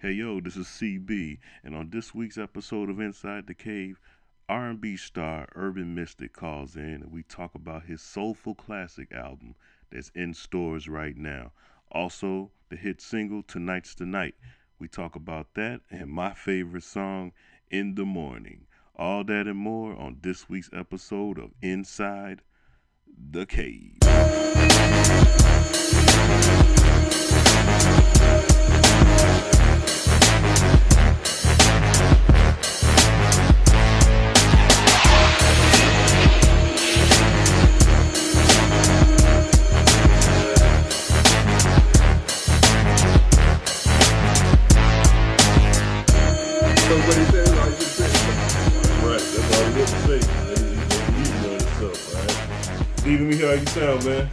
Hey yo, this is CB, and on this week's episode of Inside the Cave, R&B star Urban Mystic calls in and we talk about his soulful classic album that's in stores right now. Also, the hit single Tonight's the Night. We talk about that and my favorite song, In the Morning. All that and more on this week's episode of Inside the Cave. Me hear how you sound, man.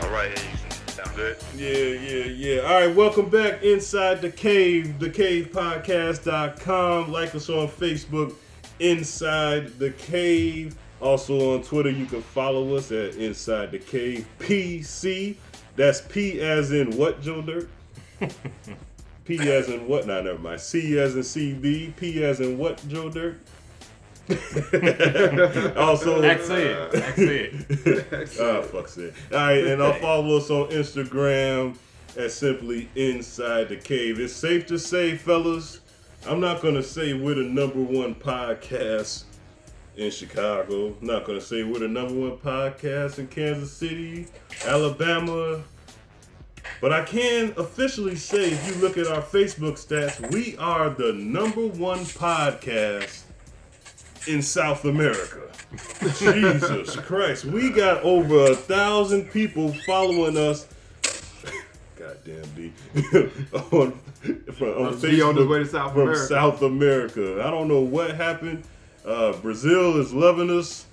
All right, hey, sound good. Yeah, yeah, yeah. All right, welcome back inside the cave, thecavepodcast.com. Like us on Facebook, Inside the Cave. Also on Twitter, you can follow us at Inside the Cave PC. That's P as in what, Joe Dirt? P as in what? Nah, never mind. C as in CB. P as in what, Joe Dirt? Oh, also, That's it. That's it. Oh, fuck it. All right, and I'll follow us on Instagram at simply Inside the Cave. It's safe to say, fellas, I'm not gonna say we're the number one podcast in Chicago. I'm not gonna say we're the number one podcast in Kansas City, Alabama. But I can officially say, if you look at our Facebook stats, we are the number one podcast in South America. Jesus Christ. We got over a thousand people following us. Goddamn D. on, from, on be on the way to South from America. South America. I don't know what happened. Uh, Brazil is loving us.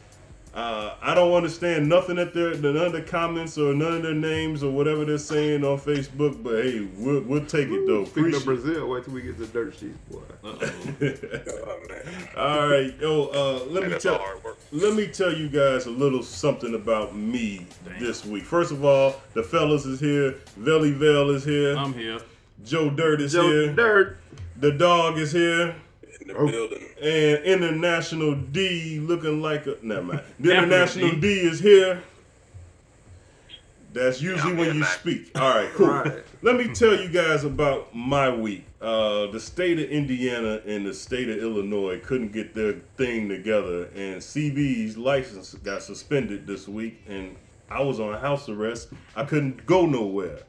Uh, I don't understand nothing that they're none of the comments or none of their names or whatever they're saying on Facebook. But hey, we'll, we'll take it though. Speaking of Brazil, wait till we get to dirt sheets, boy. Oh. All right, yo. Uh, let Man, me tell. all hard work. Let me tell you guys a little something about me this week. First of all, the fellas is here. Velly Vale is here. I'm here. Joe Dirt is Joe here. Dirt. The dog is here. In the Oh. building. And International D looking like a never mind. The International D. D is here. That's usually I'm when you man. speak. All right, cool. Right. Let me tell you guys about my week. Uh, the state of Indiana and the state of Illinois couldn't get their thing together, and CB's license got suspended this week, and I was on house arrest. I couldn't go nowhere.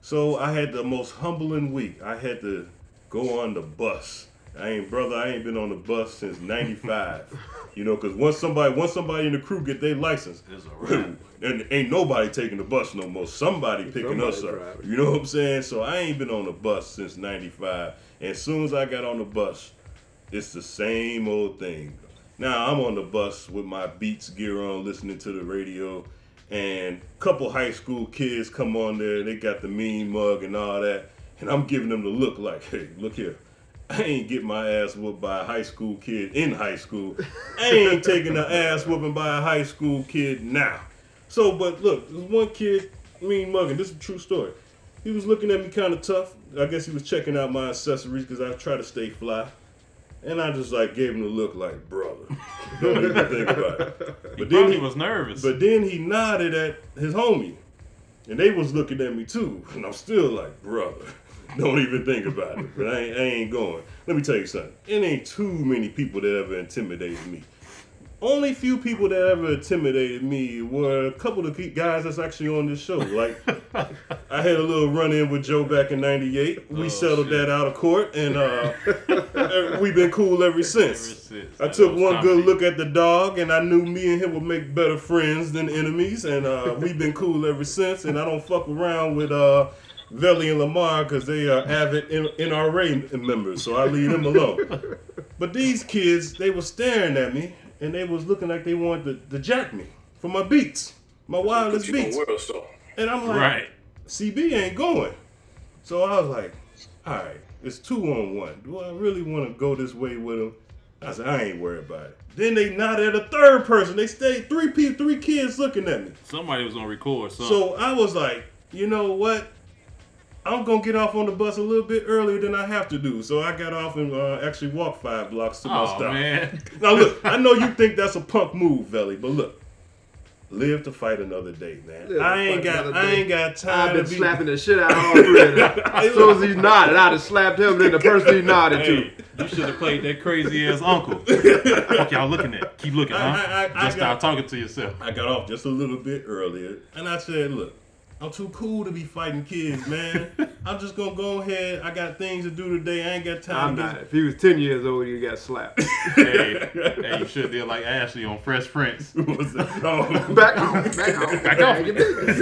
So I had the most humbling week. I had to go on the bus. I ain't brother. I ain't been on the bus since '95. you know, because once somebody, once somebody in the crew get their license, It's a wrap. and ain't nobody taking the bus no more. Somebody picking us Somebody up. driving. You know what I'm saying? So I ain't been on the bus since '95. And as soon as I got on the bus, it's the same old thing. Now I'm on the bus with my Beats gear on, listening to the radio, and a couple high school kids come on there. They got the mean mug and all that, and I'm giving them the look like, hey, look here. I ain't get my ass whooped by a high school kid in high school. I ain't taking the ass whooping by a high school kid now. So, but look, this one kid, mean mugging. This is a true story. He was looking at me kind of tough. I guess he was checking out my accessories because I try to stay fly. And I just like gave him the look like, brother, don't even think about it. But then he was nervous. but then he nodded at his homie, and they was looking at me too, and I'm still like, brother, don't even think about it. But I ain't, I ain't going. Let me tell you something. It ain't too many people that ever intimidated me. Only few people that ever intimidated me were a couple of guys that's actually on this show. Like, I had a little run in with Joe back in '98. We Oh, settled shit. that out of court, and uh, we've been cool ever since. Ever since. I took one good look at the dog, and I knew me and him would make better friends than enemies, and uh, we've been cool ever since. And I don't fuck around with uh, Velly and Lamar because they uh, are avid NRA members, so I leave them alone. But these kids, they were staring at me, and they was looking like they wanted to, to jack me for my beats, my wireless beats, World Star. and I'm like, Right. CB ain't going. So I was like, all right, it's two on one. Do I really want to go this way with him? I said, I ain't worried about it. Then they nodded at a third person. They stayed three people, three kids looking at me. Somebody was gonna record something. So I was like, you know what? I'm gonna get off on the bus a little bit earlier than I have to do. So I got off and uh, actually walked five blocks to my Oh stop. man. Now look, I know you think that's a punk move, Velly, but look, live to fight another day, man. Live I ain't got, another I day. ain't got I've time been to be. slapping the shit out of all three of them. As soon as he nodded, I'd have slapped him, then the person he nodded Hey, to. you should have played that crazy ass uncle. Fuck y'all looking at? Keep looking, huh? I- I- I- I Just got- stop talking to yourself. I got off just a little bit earlier, and I said, "Look, I'm too cool to be fighting kids, man. I'm just gonna go ahead. I got things to do today. I ain't got time I'm to not. If he was 10 years old, he got slapped. hey, hey, you should have like Ashley on Fresh Prince. get." What was that? Oh, Back home, back home. Back off. Your business.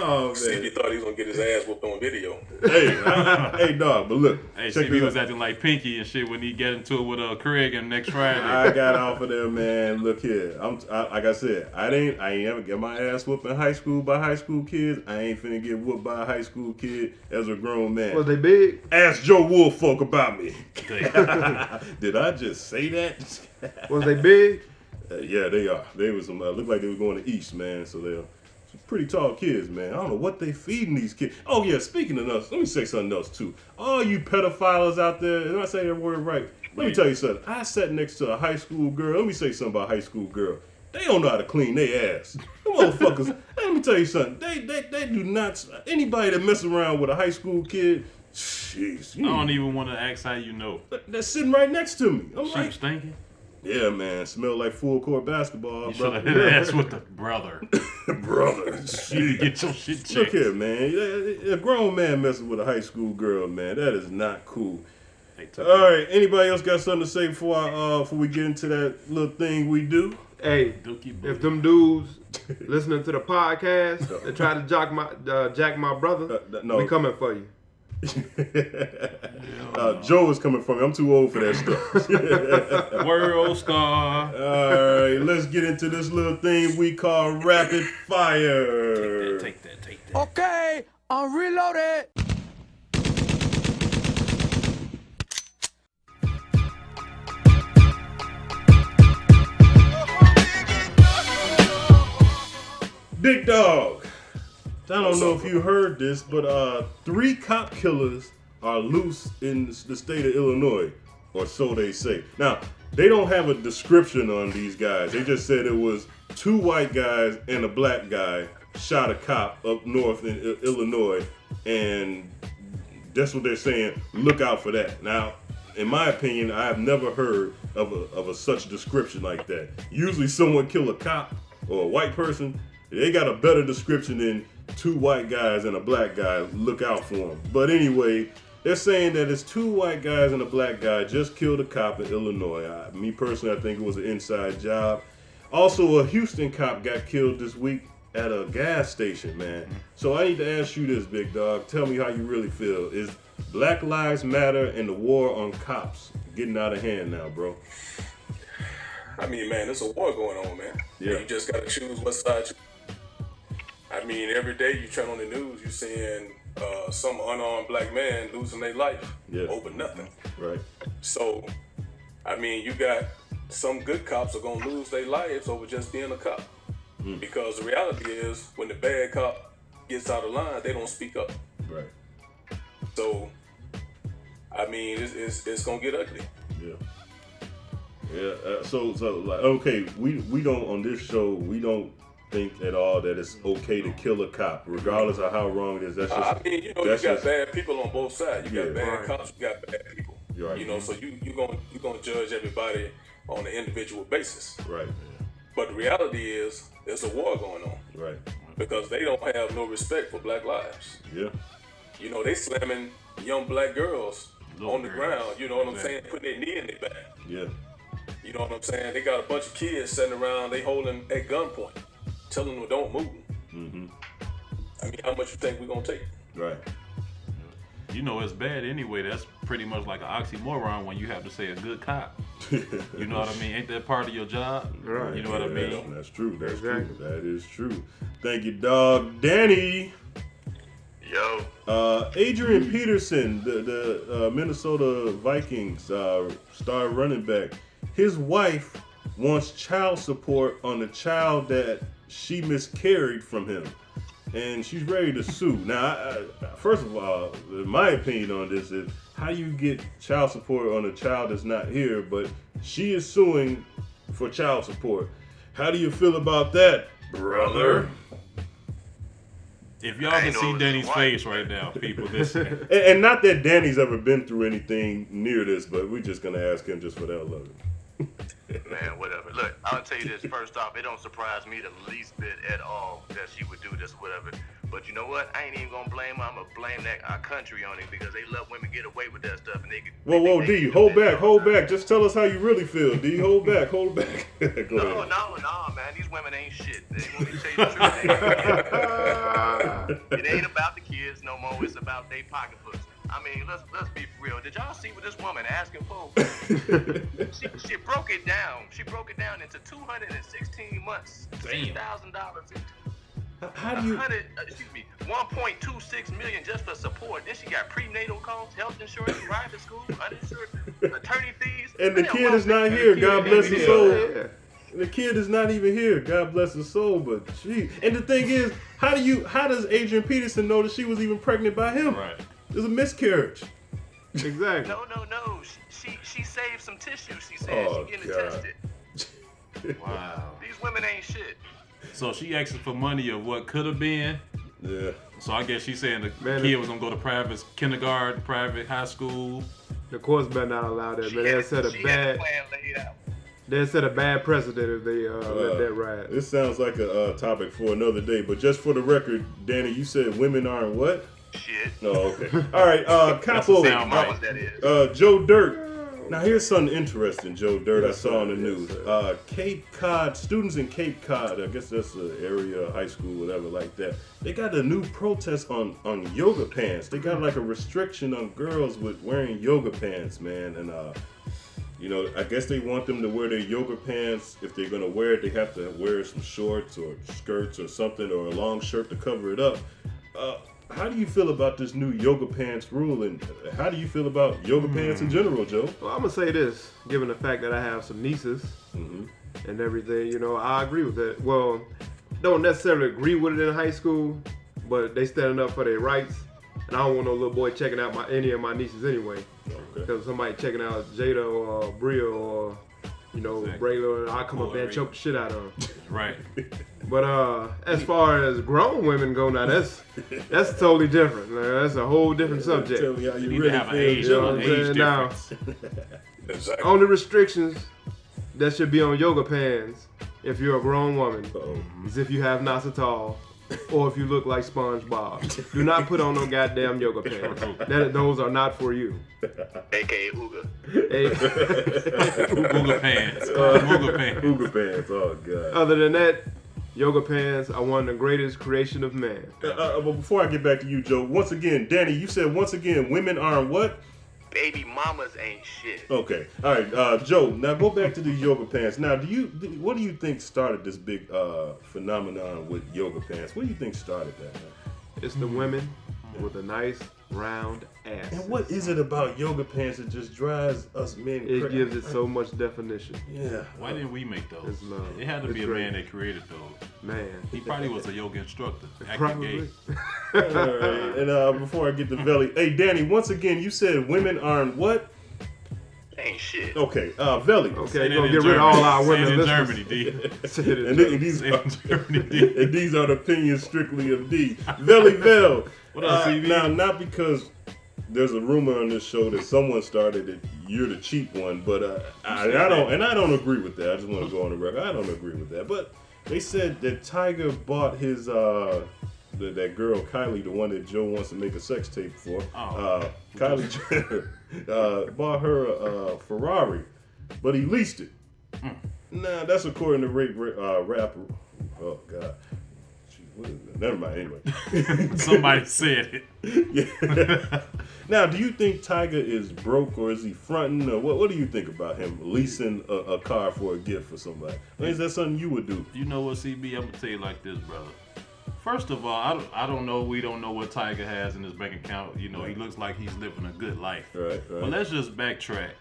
oh See, he thought he was gonna get his ass whooped on video. Hey, I- hey, dog. But look, Hey, check CB was out. acting like Pinky and shit when he get into it with uh, Craig and next Friday. I got off of there, man. Look here. I'm I, like I said, I ain't I ain't ever get my ass whooped in high school by high school kids. I ain't finna get whooped by a high school kid as a grown man. Was they big? Ask Joe Woolfolk about me. Did I just say that? Was they big? Uh, yeah, they are. They was some. Uh, look like they were going to East, man. So they're some pretty tall kids, man. I don't know what they feeding these kids. Oh yeah, speaking of us, let me say something else too. All you pedophiles out there, did I say that word right? Let me tell you something. I sat next to a high school girl. Let me say something about high school girl. They don't know how to clean their ass. Them motherfuckers. let me tell you something. They they they do not. Anybody that mess around with a high school kid, jeez, I don't even want to ask how you know. they're sitting right next to me. I'm She like, was thinking. yeah, man, smell like full court basketball, You should have hit ass with the brother. brother. You need to shit. get your shit checked. Look here, man. A grown man messing with a high school girl, man. That is not cool. All right. Anybody else got something to say before I, uh before we get into that little thing we do? Hey, if them dudes listening to the podcast and try to jack my uh, jack my brother, Uh, no. we coming for you. uh, Joe is coming for me. I'm too old for that stuff. World star. All right, let's get into this little thing we call rapid fire. Take that, take that, take that. Okay, I'm reloaded. Big dog. I don't know if you heard this, but uh, three cop killers are loose in the state of Illinois, or so they say. Now, they don't have a description on these guys. They just said it was two white guys and a black guy shot a cop up north in I- Illinois, and that's what they're saying. Look out for that. Now, in my opinion, I have never heard of a, of a such description like that. Usually, someone kill a cop or a white person, they got a better description than two white guys and a black guy. Look out for them. But anyway, they're saying that it's two white guys and a black guy just killed a cop in Illinois. I, me personally, I think it was an inside job. Also, a Houston cop got killed this week at a gas station, man. So I need to ask you this, big dog. Tell me how you really feel. Is Black Lives Matter and the war on cops getting out of hand now, bro? I mean, man, there's a war going on, man. Yeah. You just gotta choose what side you. I mean, every day you turn on the news, you're seeing uh, some unarmed black man losing their life Yeah. over nothing. Right. So, I mean, you got some good cops are gonna lose their lives over just being a cop. Hmm. Because the reality is, when the bad cop gets out of line, they don't speak up. Right. So, I mean, it's, it's, it's gonna get ugly. Yeah. Yeah. Uh, so, so like, okay, we we don't on this show we don't think at all that it's okay to kill a cop, regardless of how wrong it is. That's just I mean, you know, you got just- bad people on both sides. You got Yeah. bad Right. cops, you got bad people. You're right. You know, so you you gonna you gonna judge everybody on an individual basis. right. But the reality is, there's a war going on Right. because they don't have no respect for black lives. Yeah. You know, they slamming young black girls Little on the girls. ground. You know what I'm Yeah. saying? Putting their knee in their back. Yeah. You know what I'm saying? They got a bunch of kids sitting around. They holding at gunpoint, telling them don't move. Mm-hmm. I mean, how much you think we're gonna take? Right. You know it's bad anyway. That's pretty much like an oxymoron when you have to say a good cop. You know what I mean? Ain't that part of your job? Right. You know what I mean? That's, that's true. That's Exactly. true. That is true. Thank you, dog. Danny. Yo, Uh, Adrian Peterson, the, the uh, Minnesota Vikings uh, star running back, his wife wants child support on the child that she miscarried from him. and she's ready to sue. Now, I, I, first of all, my opinion on this is how you get child support on a child that's not here, but she is suing for child support. How do you feel about that, brother? If y'all can see know Danny's face right now, people, this And, and not that Danny's ever been through anything near this, but we're just gonna ask him just for that alone. Man, whatever. Look, I'll tell you this first off. It don't surprise me the least bit at all that she would do this, or whatever. But you know what? I ain't even gonna blame her. I'm gonna blame that our country on it because they let women get away with that stuff, and they. could- Whoa, they whoa, they D, can hold back, hold back. Just tell us how you really feel, D. Hold back, hold back. No, ahead. no, no, man. These women ain't shit. They want to tell you the truth. Ain't- it ain't about the kids no more. It's about their pocketbooks. I mean, let's let's be real. Did y'all see what this woman asking for? she, she broke it down. She broke it down into 216 months, six thousand dollars, How do you? uh, excuse me, 1.26 million just for support. Then she got prenatal costs, health insurance, private school, uninsured, attorney fees. And the Man, kid is not here. God bless his soul. Yeah. The kid is not even here. God bless his soul. But gee, and the thing is, how do you? How does Adrian Peterson know that she was even pregnant by him? right. There's a miscarriage. Exactly. No, no, no. She she, she saved some tissue. She said Oh, she getting God. it tested. Wow. These women ain't shit. So she asking for money of what could have been. Yeah. So I guess she's saying the Man, kid was gonna go to private kindergarten, private high school. The courts better not allow that, She man. had, They set a she had bad, the plan laid out. they set a bad precedent if they uh, Uh, let that ride. This sounds like a uh, topic for another day. But just for the record, Danny, you said women aren't what? Shit. No, okay. All right, uh, Capo, sound bite. That is. uh, Joe Dirt. Now here's something interesting, Joe Dirt. I saw on the sir. news. Yes. Uh, Cape Cod students in Cape Cod. I guess that's an area, high school, whatever, like that. They got a new protest on on yoga pants. They got like a restriction on girls with wearing yoga pants, man. And uh, you know, I guess they want them to wear their yoga pants. If they're gonna wear it, they have to wear some shorts or skirts or something or a long shirt to cover it up. Uh, how do you feel about this new yoga pants rule, and how do you feel about yoga pants in general, Joe? Well, I'm gonna say this, given the fact that I have some nieces Mhm. and everything, you know, I agree with that. Well, don't necessarily agree with it in high school, but they standing up for their rights, and I don't want no little boy checking out my any of my nieces anyway, Okay. because somebody checking out Jada or Bria or you know Exactly. Braylon, I come up there and Boy. choke the shit out of them. Right. But uh, as far as grown women go, now that's that's totally different. man. That's a whole different subject. Tell me how you You need really to have an age, you know Joe. what an age saying? Now- difference. Exactly. Only restrictions that should be on yoga pants if you're a grown woman Uh-oh. is if you have Nasatal or if you look like SpongeBob. Do not put on no goddamn yoga pants. That, those are not for you. AKA Uga. Hey, Google pants. Google pants. Cougar pants. Oh god. other than that, yoga pants are one of the greatest creation of man. Uh, uh, but before I get back to you, Joe, once again, Danny, you said once again, women aren't what? Baby mamas ain't shit. Okay. All right, uh, Joe. Now go back to the yoga pants. Now, do you what do you think started this big uh, phenomenon with yoga pants? What do you think started that? Man? It's the women with a nice round ass. And what is it about yoga pants that just drives us men? It cra- gives it so much definition. Yeah. Why didn't we make those? It's love. It had to be It's a man that created those. Man. He probably was a yoga instructor. Probably. All right. And uh, before I get to Velly, hey Danny, once again, you said women aren't what? Ain't shit. Okay, uh, Velly. Okay, you're gonna in get rid of all our women Say it in listeners. Germany, D. Say it in And, these Say it in are, Germany, D. and these are the opinions strictly of D. Velly Vel. What up, Uh? Now, not because there's a rumor on this show that someone started that you're the cheap one, but uh, I, I don't, and I don't agree with that. I just want to go on the record. I don't agree with that. But they said that Tyga bought his uh, the, that girl Kylie, the one that Joe wants to make a sex tape for. Oh. Uh, Kylie uh, bought her a, uh Ferrari, but he leased it. Hmm. Nah, that's according to rape uh, rapper. Oh God. Never mind. Anyway. Somebody said it. Yeah. now, do you think Tyga is broke or is he fronting or what? What do you think about him leasing a, a car for a gift for somebody? I mean, is that something you would do? You know what, CB? I'm gonna tell you like this, brother. First of all, I don't, I don't know. We don't know what Tyga has in his bank account. You know, he looks like he's living a good life. Right, But right. let's just backtrack.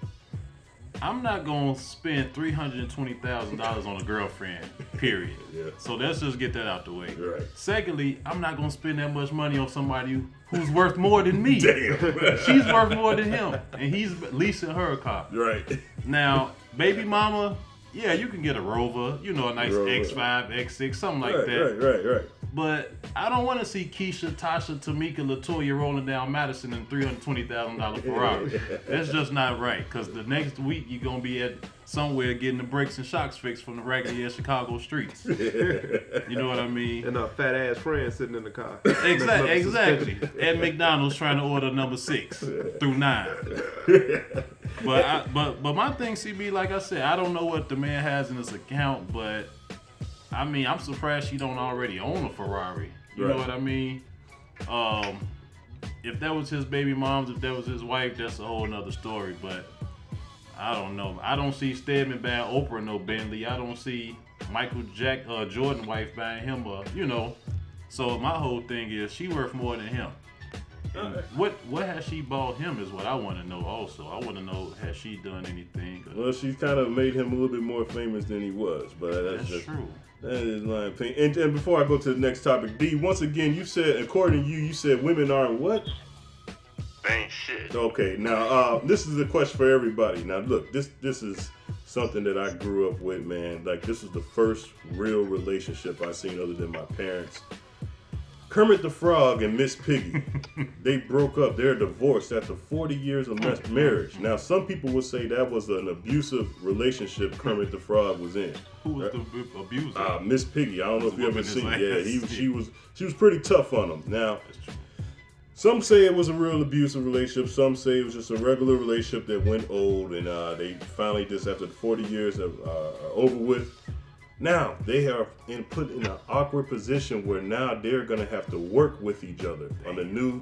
I'm not gonna spend three hundred and twenty thousand dollars on a girlfriend. Period. Yeah. So let's just get that out the way. Right. Secondly, I'm not gonna spend that much money on somebody who's worth more than me. Damn. She's worth more than him, and he's leasing her a car. right. Now, baby mama, yeah, you can get a Rover, you know, a nice Rover. X5, X6, something like right, that. right, right, right. But I don't want to see Keisha, Tasha, Tamika, Latoya rolling down Madison in three hundred twenty thousand dollar Ferrari. That's just not right. Cause the next week you're gonna be at somewhere getting the brakes and shocks fixed from the raggedy ass Chicago streets. You know what I mean? And a fat ass friend sitting in the car. Exactly, exactly. At McDonald's trying to order number six through nine. But I, but but my thing, CB, like I said, I don't know what the man has in his account, but I mean, I'm surprised she don't already own a Ferrari. You know what I mean? Um, if that was his baby mom's, if that was his wife, that's a whole nother story. But I don't know. I don't see Stedman buying Oprah no Bentley. I don't see Michael Jack uh, Jordan wife buying him a, you know. So my whole thing is she worth more than him. And what what has she bought him is what I want to know. Also, I want to know has she done anything? Well, she's kind of made him a little bit more famous than he was, but that's, That's just true. that is my opinion. And, and before I go to the next topic, D, once again, you said, according to you, you said women aren't what? Ain't shit. Okay, now uh, this is a question for everybody. Now, look, this this is something that I grew up with, man. Like this was the first real relationship I seen other than my parents. Kermit the Frog and Miss Piggy, they broke up. They're divorced after 40 years of marriage. Now, some people would say that was an abusive relationship Kermit the Frog was in. Who was the abuser? Uh, Miss Piggy, I don't know if you ever seen. Yeah, he she was she was pretty tough on him. Now, some say it was a real abusive relationship. Some say it was just a regular relationship that went old, and uh, they finally just after 40 years of, uh, are over with. Now they are in, put in an awkward position where now they're gonna have to work with each other on a new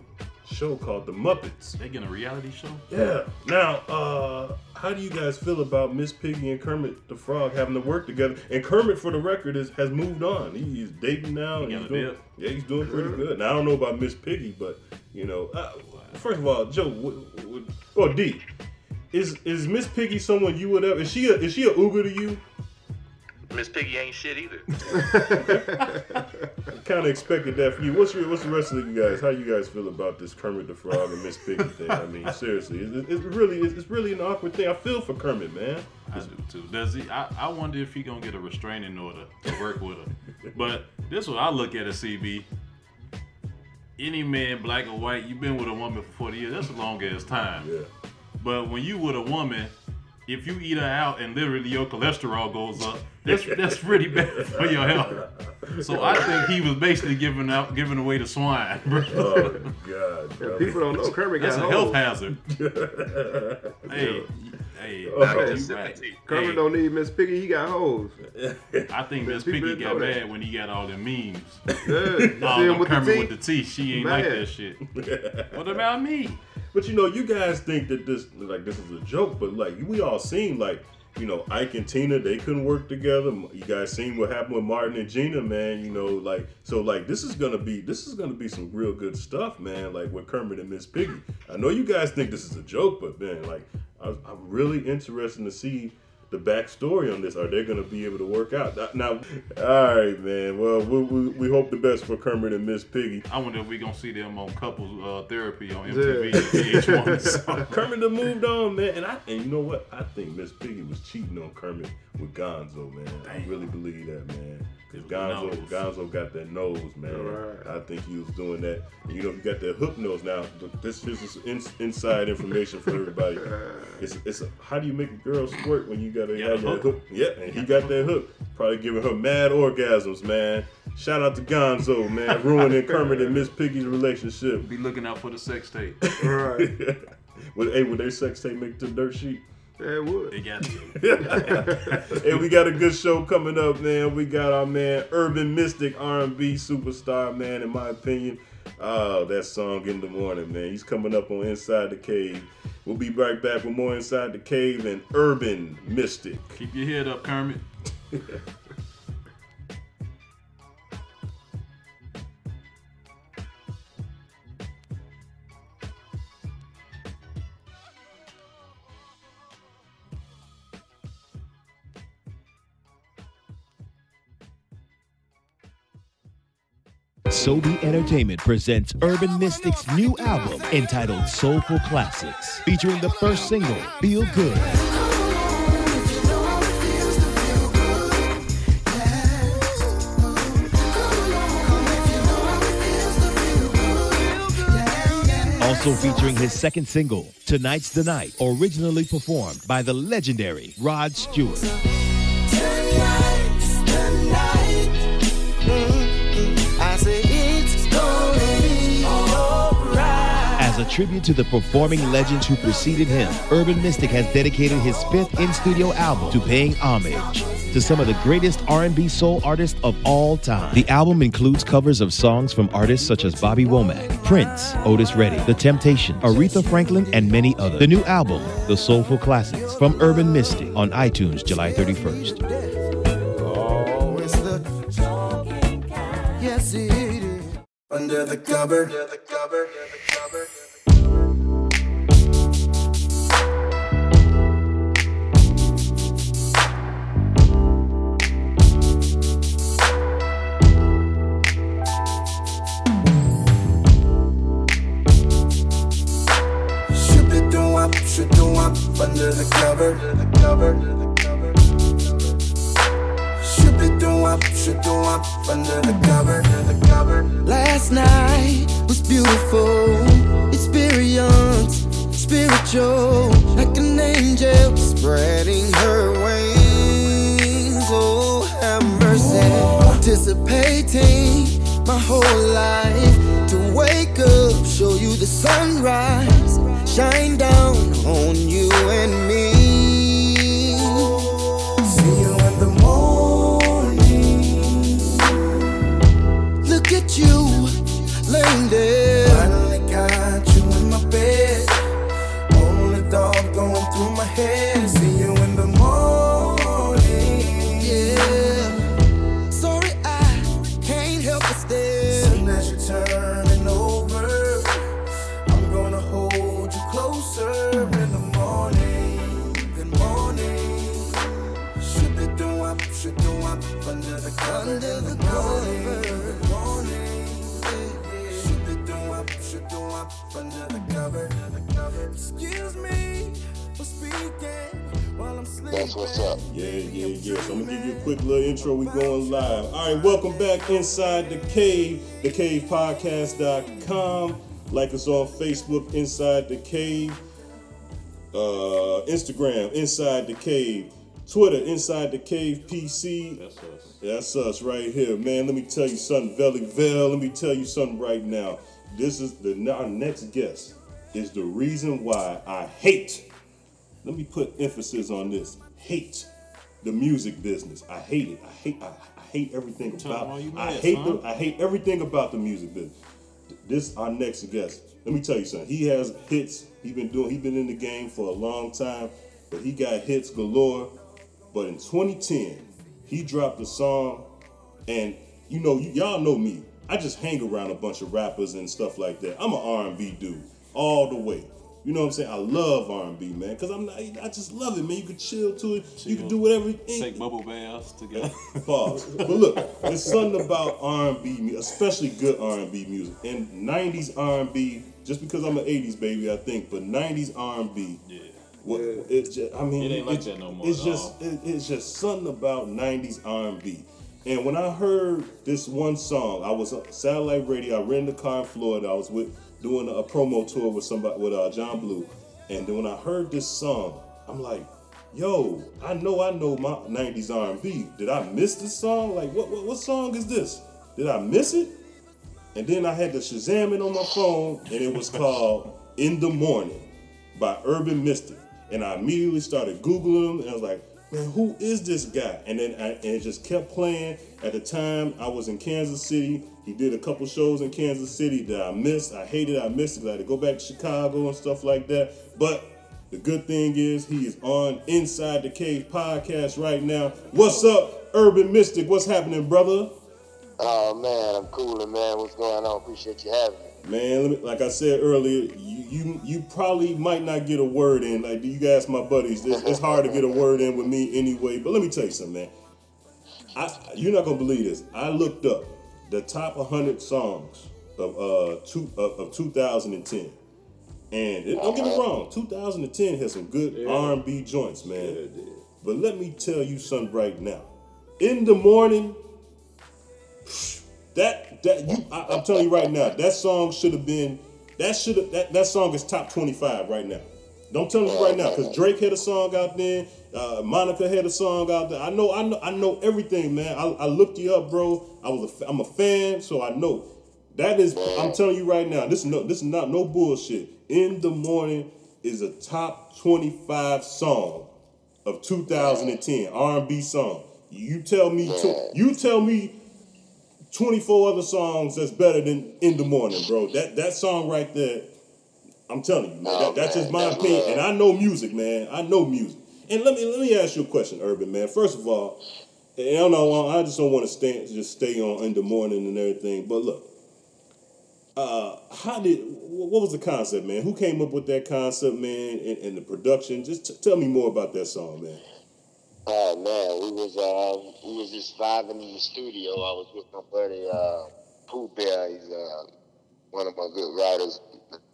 show called The Muppets. they getting a reality show? Yeah. Now, uh, how do you guys feel about Miss Piggy and Kermit the Frog having to work together? And Kermit, for the record, is, has moved on. He, he's dating now. and he's doing, dip? yeah, he's doing pretty good. Now I don't know about Miss Piggy, but you know, uh, first of all, Joe, what, what, or D, is is Miss Piggy someone you would ever? Is she a is she a Uber to you? Miss Piggy ain't shit either. Kind of expected that for you. What's your, what's the rest of you guys? How you guys feel about this Kermit the Frog and Miss Piggy thing? I mean, seriously, it's, it's really it's, it's really an awkward thing. I feel for Kermit, man. I do too. Does he? I, I wonder if he gonna get a restraining order to work with her. But this what I look at as CB. Any man, black or white, you've been with a woman for 40 years. That's a long ass time. Yeah. But when you with a woman, if you eat her out and literally your cholesterol goes up, that's that's pretty bad for your health. So I think he was basically giving out giving away the swine. bro. Oh God. Yeah, people don't know Kermit That's got a health hazard. hey, hey, Oh. you. Kermit Hey, don't need Miss Piggy. He got hoes. I think Miss people Piggy got know that. mad when he got all them memes. Yeah, you see Oh, him no, with the Kermit teeth. with the teeth. She ain't like that shit. What about me? But you know, you guys think that this like this is a joke, but like we all seen like you know Ike and Tina they couldn't work together. You guys seen what happened with Martin and Gina, man. You know, like so like this is gonna be this is gonna be some real good stuff, man. Like with Kermit and Miss Piggy. I know you guys think this is a joke, but man, like I, I'm really interested to see. The backstory on this, are they going to be able to work out? Now, all right, man. Well, we, we, we hope the best for Kermit and Miss Piggy. I wonder if we gonna see them on couples uh, therapy on MTV and VH1. So, Kermit done moved on, man. And I and you know what? I think Miss Piggy was cheating on Kermit with Gonzo, man. I really believe that, man. Because It was the Gonzo, nose. Gonzo got that nose, man. Right. I think he was doing that. And you know, if you got that hook nose now, this, this is in, inside information for everybody. It's, it's a, how do you make a girl squirt when you gotta Yeah, have the that hook. hook? Yeah, and he got that hook. Probably giving her mad orgasms, man. Shout out to Gonzo, man, ruining Kermit and Miss Piggy's relationship. be looking out for the sex tape. Right. would, hey, would their sex tape make it to the dirt sheet? Yeah, it would. They got to. hey, we got a good show coming up, man. We got our man Urban Mystic R&B superstar, man. In my opinion, oh, that song in the morning, man. He's coming up on Inside the Cave. We'll be right back with more Inside the Cave and Urban Mystic. Keep your head up, Kermit. Sobe Entertainment presents Urban Mystic's new album entitled Soulful Classics, featuring the first single, Feel Good. Also featuring his second single, Tonight's the Night, originally performed by the legendary Rod Stewart. Tribute to the performing legends who preceded him, Urban Mystic has dedicated his fifth in-studio album to paying homage to some of the greatest R&B soul artists of all time. The album includes covers of songs from artists such as Bobby Womack, Prince, Otis Redding, The Temptations, Aretha Franklin, and many others. The new album, The Soulful Classics, from Urban Mystic on iTunes July 31st. Yes, it is. Under the cover. Under the cover. Under the cover. Should do up under the cover. Should be do up, should do up under the cover. Under the cover. Last night was beautiful. Experience, spiritual, like an angel spreading her wings. Oh, have mercy. Anticipating my whole life to wake up, show you the sunrise, shine down on you and me. Inside the cave, thecavepodcast.com. Like us on Facebook, Inside the Cave. Uh, Instagram, Inside the Cave. Twitter, Inside the Cave PC. That's us. That's us right here, man. Let me tell you something, Valley Vel. Let me tell you something right now. This is the our next guest is the reason why I hate. Let me put emphasis on this. Hate the music business. I hate it. I hate. I hate everything about. I hate son. the. I hate everything about the music business. This our next guest. Let me tell you something. He has hits. He been doing. He been in the game for a long time, but he got hits galore. But in 2010, he dropped a song, and you know, you, y'all know me. I just hang around a bunch of rappers and stuff like that. I'm an R&B dude all the way. You know what I'm saying? I love R&B, man, because I'm not. I just love it, man. You can chill to it. You can do whatever. Take bubble baths together. Pause. But look, there's something about R&B, mu- especially good R&B music, and '90s R&B. Just because I'm an '80s baby, I think, but '90s R&B. yeah. What, it just, I mean, It ain't like it's- that no more It's at just, all. it, it's just something about '90s R&B. And when I heard this one song, I was on satellite radio. I ran the car in Florida. I was with doing a promo tour with somebody with uh, John Blue, and then when I heard this song, I'm like, "Yo, I know, I know my '90s R&B. Did I miss this song? Like, what, what, what song is this? Did I miss it?" And then I had to Shazam it on my phone, and it was called "In the Morning" by Urban Mystic. And I immediately started Googling him, and I was like, man, who is this guy? And then I, and it just kept playing. At the time, I was in Kansas City. He did a couple shows in Kansas City that I missed. I hated I missed it I had to go back to Chicago and stuff like that. But the good thing is he is on Inside the Cave podcast right now. What's up, Urban Mystic? What's happening, brother? Oh man, I'm cooling, man. What's going on? Appreciate you having me. Man, let me, like I said earlier, you, you you probably might not get a word in. Like you guys, my buddies, it's, it's hard to get a word in with me anyway. But let me tell you something, man. I you're not gonna believe this. I looked up the top 100 songs of uh two of, of 2010. And it, don't get me wrong, 2010 has some good Yeah. R&B joints, man. Yeah. But let me tell you something right now. In the morning, that that you I, I'm telling you right now, that song should have been that should have that, that song is top 25 right now. Don't tell me right now, because Drake had a song out there, uh, Monica had a song out there. I know, I know, I know everything, man. I, I looked you up, bro. I was a, I'm a fan, so I know. That is, I'm telling you right now. This is no, this is not no bullshit. In the morning is a top 25 song of 2010 R&B song. You tell me, tw- you tell me 24 other songs that's better than In the Morning, bro. That that song right there, I'm telling you, man. That, that's just my opinion, and I know music, man. I know music. And let me let me ask you a question, Urban man. First of all, and I don't know, I just don't want to stay just stay on In the Morning and everything, but look. Uh, how did what was the concept, man? Who came up with that concept, man, and, and the production? Just t- tell me more about that song, man. Oh man, we was uh, we was just vibing in the studio. I was with my buddy uh, Pooh Bear. He's uh, one of my good writers.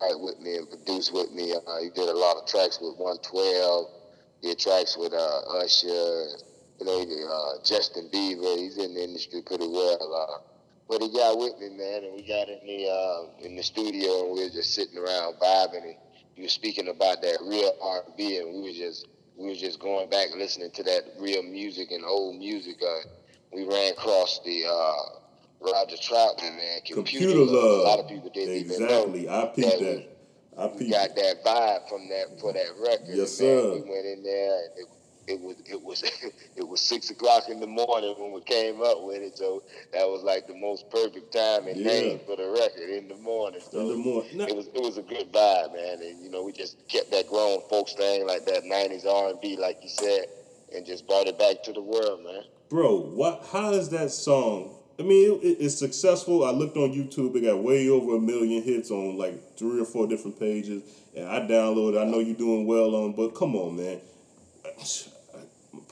Write with me and produce with me. Uh, he did a lot of tracks with 112. Did tracks with uh, Usher. You know, uh, Justin Bieber. He's in the industry pretty well. Uh, but he got with me, man, and we got in the uh, in the studio and we were just sitting around vibing. And he was speaking about that real R&B, and we were just we were just going back listening to that real music and old music. Uh, we ran across the uh, Roger Troutman, man, computer, Computer love. A lot of people didn't Exactly. even know. I peeped that that. I peeped. got that vibe from that for that record. Yes, man, sir. We went in there. And it, it was it was it was six o'clock in the morning when we came up with it. So that was like the most perfect time and Yeah. name for the record in the morning. So In the morning. It was it was a good vibe, man. And you know, we just kept that grown folks thing like that '90s R&B, like you said, and just brought it back to the world, man. Bro, what? How is that song? I mean, it, it's successful. I looked on YouTube; it got way over a million hits on like three or four different pages, and I downloaded. I know you're doing well on, but come on, man.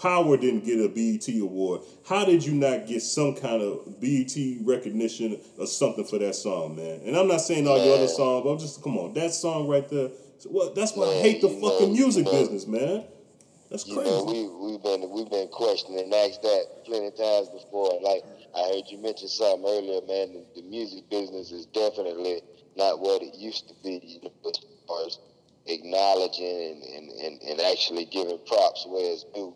Power didn't get a BET award. How did you not get some kind of BET recognition or something for that song, man? And I'm not saying all your other songs, but I'm just come on, that song right there. Well, that's why I hate the Man, fucking know, music you know. business, man. That's You crazy. know, we we've been we've been questioning and asked that plenty of times before. Like I heard you mention something earlier, man. The, music business is definitely not what it used to be. You know, as far as acknowledging and, and, and, and actually giving props where it's due.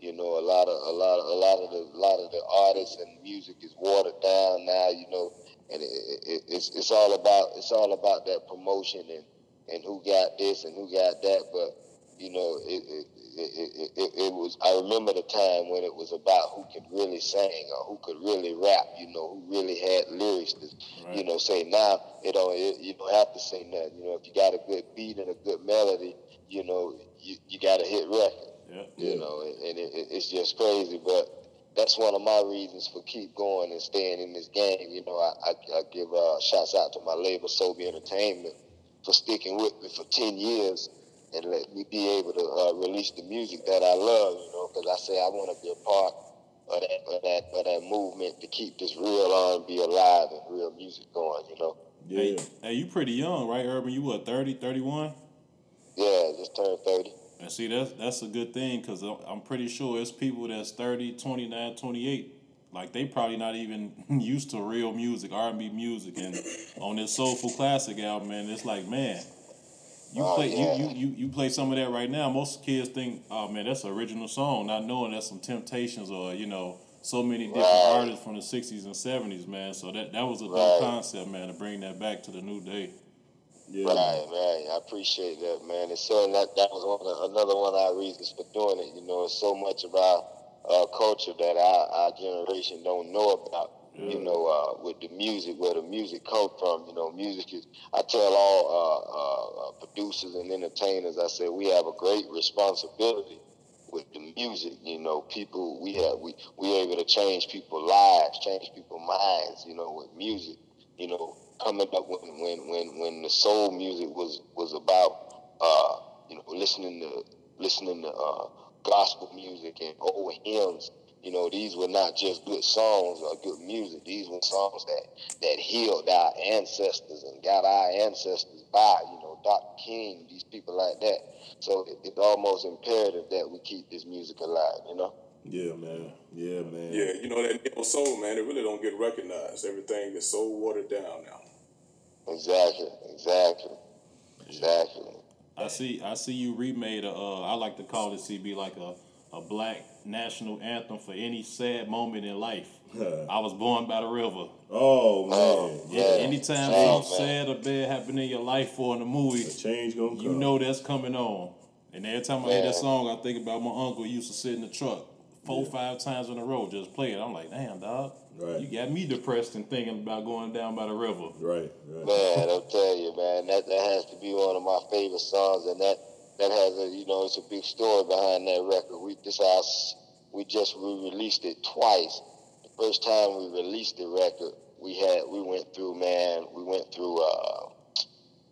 You know, a lot of a lot of a lot of the a lot of the artists and music is watered down now. You know, and it, it, it's it's all about it's all about that promotion and and who got this and who got that. But you know, it it, it, it, it, it was. I remember the time when it was about who could really sing or who could really rap. You know, who really had lyrics to, you know, say. Now it don't. It, you don't have to say nothing. You know, if you got a good beat and a good melody, you know, you, you got a hit record. Yeah. You know, and, and it, it- it's just crazy, but. That's one of my reasons for keep going and staying in this game. You know, I, I, I give uh, shouts out to my label, Sobe Entertainment, for sticking with me for 10 years and let me be able to uh, release the music that I love, you know, because I say I want to be a part of that, of that of that movement to keep this real R&B alive and real music going, you know. yeah. Hey, hey, you pretty young, right, Urban? You what, 30, 31? Yeah, just turned 30. And see, that's that's a good thing because I'm pretty sure it's people that's 30, 29, 28. Like they probably not even used to real music, R&B music, and on this soulful classic album, man, it's like, man, you Oh, play yeah. you, you you you play some of that right now. Most kids think, oh man, that's an original song, not knowing that's some Temptations or you know so many different Right. artists from the '60s and '70s, man. So that that was a dope Right. concept, man, to bring that back to the new day. yeah. Right, right. I appreciate that, man. And so that that was one of, another one of our reasons for doing it. You know, it's so much about uh, culture that our, our generation don't know about. You know, uh, with the music, where the music come from. You know, music is. I tell all uh, uh, uh, producers and entertainers, I say we have a great responsibility with the music. You know, people we have we we able to change people's lives, change people's minds. You know, with music. You know, coming up when when when when the soul music was was about uh, you know listening to listening to uh, gospel music and old hymns. You know, these were not just good songs or good music. These were songs that that healed our ancestors and got our ancestors by. You know, Dr. King, these people like that. So it, it's almost imperative that we keep this music alive. You know. Yeah, man. Yeah, man. Yeah, you know that neo soul, man, it really don't get recognized. Everything is so watered down now. Exactly. Exactly. Exactly. I see. I see you remade a. Uh, I like to call it CB like a a black national anthem for any sad moment in life. I was born by the river. Oh man. Yeah. man. Anytime Oh, something sad or bad happen in your life or in a movie, The change gonna come. you know that's coming on. And every time I hear that song, I think about my uncle who used to sit in the truck four, five times in a row, just play it. I'm like, damn, dog. Right. You got me depressed and thinking about going down by the river. Right, right. Man, I'll tell you, man, that that has to be one of my favorite songs, and that that has a you know it's a big story behind that record. We this house we just re-released it twice. The first time we released the record, we had we went through man, we went through uh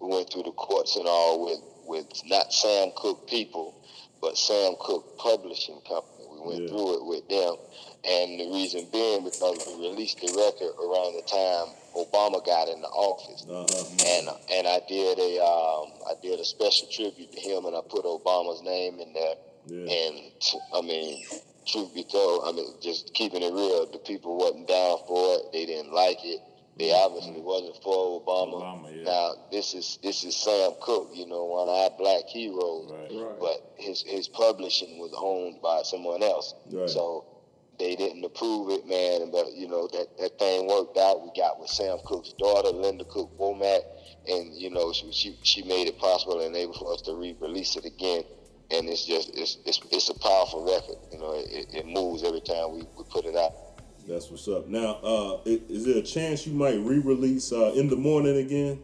we went through the courts and all with with not Sam Cooke people, but Sam Cooke Publishing Company. We went Yeah. through it with them, and the reason being because we released the record around the time Obama got in the office Uh-huh. and and I did a um, I did a special tribute to him, and I put Obama's name in there. Yeah. And I mean, truth be told, I mean, just keeping it real, the people wasn't down for it. They didn't like it. They obviously wasn't for Obama. Obama, yeah. Now this is this is Sam Cooke, you know, one of our black heroes. Right. Right. But his his publishing was owned by someone else. Right. So they didn't approve it, man. But you know that that thing worked out. We got with Sam Cooke's daughter, Linda Cooke Womack, and you know she she, she made it possible and able for us to re-release it again. And it's just it's it's, it's a powerful record. You know, it, it moves every time we, we put it out. That's what's up. Now, uh, is there a chance you might re-release uh, "In the Morning" again?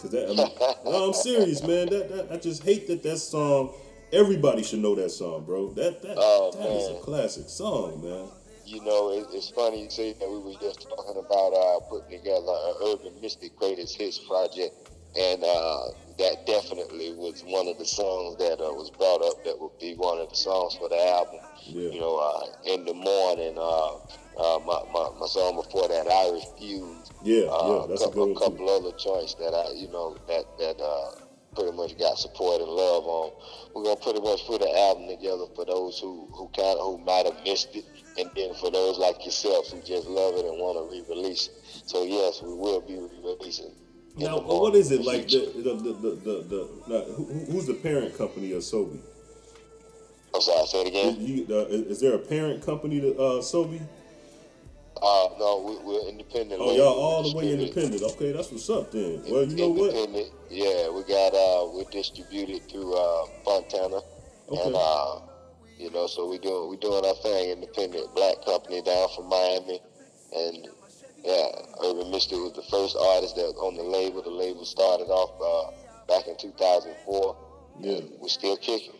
Cause that, I mean, no, I'm serious, man. That, that I just hate that that song. Everybody should know that song, bro. That that Oh, that is a classic song, man. You know, it, it's funny you say that we were just talking about uh, putting together an Urban Mystic Greatest Hits project, and uh, that definitely was one of the songs that uh, was brought up that would be one of the songs for the album. Yeah. You know, uh, in the morning, uh, uh, my, my, my song before that, I Refuse. Yeah, uh, yeah, that's a couple, good one, too. couple other joints that I, you know, that that uh, pretty much got support and love on. We're gonna pretty much put an album together for those who who kind of who might have missed it, and then for those like yourselves who just love it and want to re-release it. So yes, we will be re-releasing. Now, the what it like? The the the the, the, the now, who, who's the parent company of Sobe? I'm sorry, say it again. You, uh, is is there a parent company to uh, Sobe? Uh, no, we, we're independent. Oh, y'all all the way independent. Okay, that's what's up then. Well, you know what? Yeah, we got uh, we're distributed through uh, Fontana, Okay. and uh, you know, so we doing we doing our thing. Independent black company down from Miami, and yeah, Urban Mystic was the first artist that was on the label. The label started off uh, back in 2004. Yeah. we're still kicking.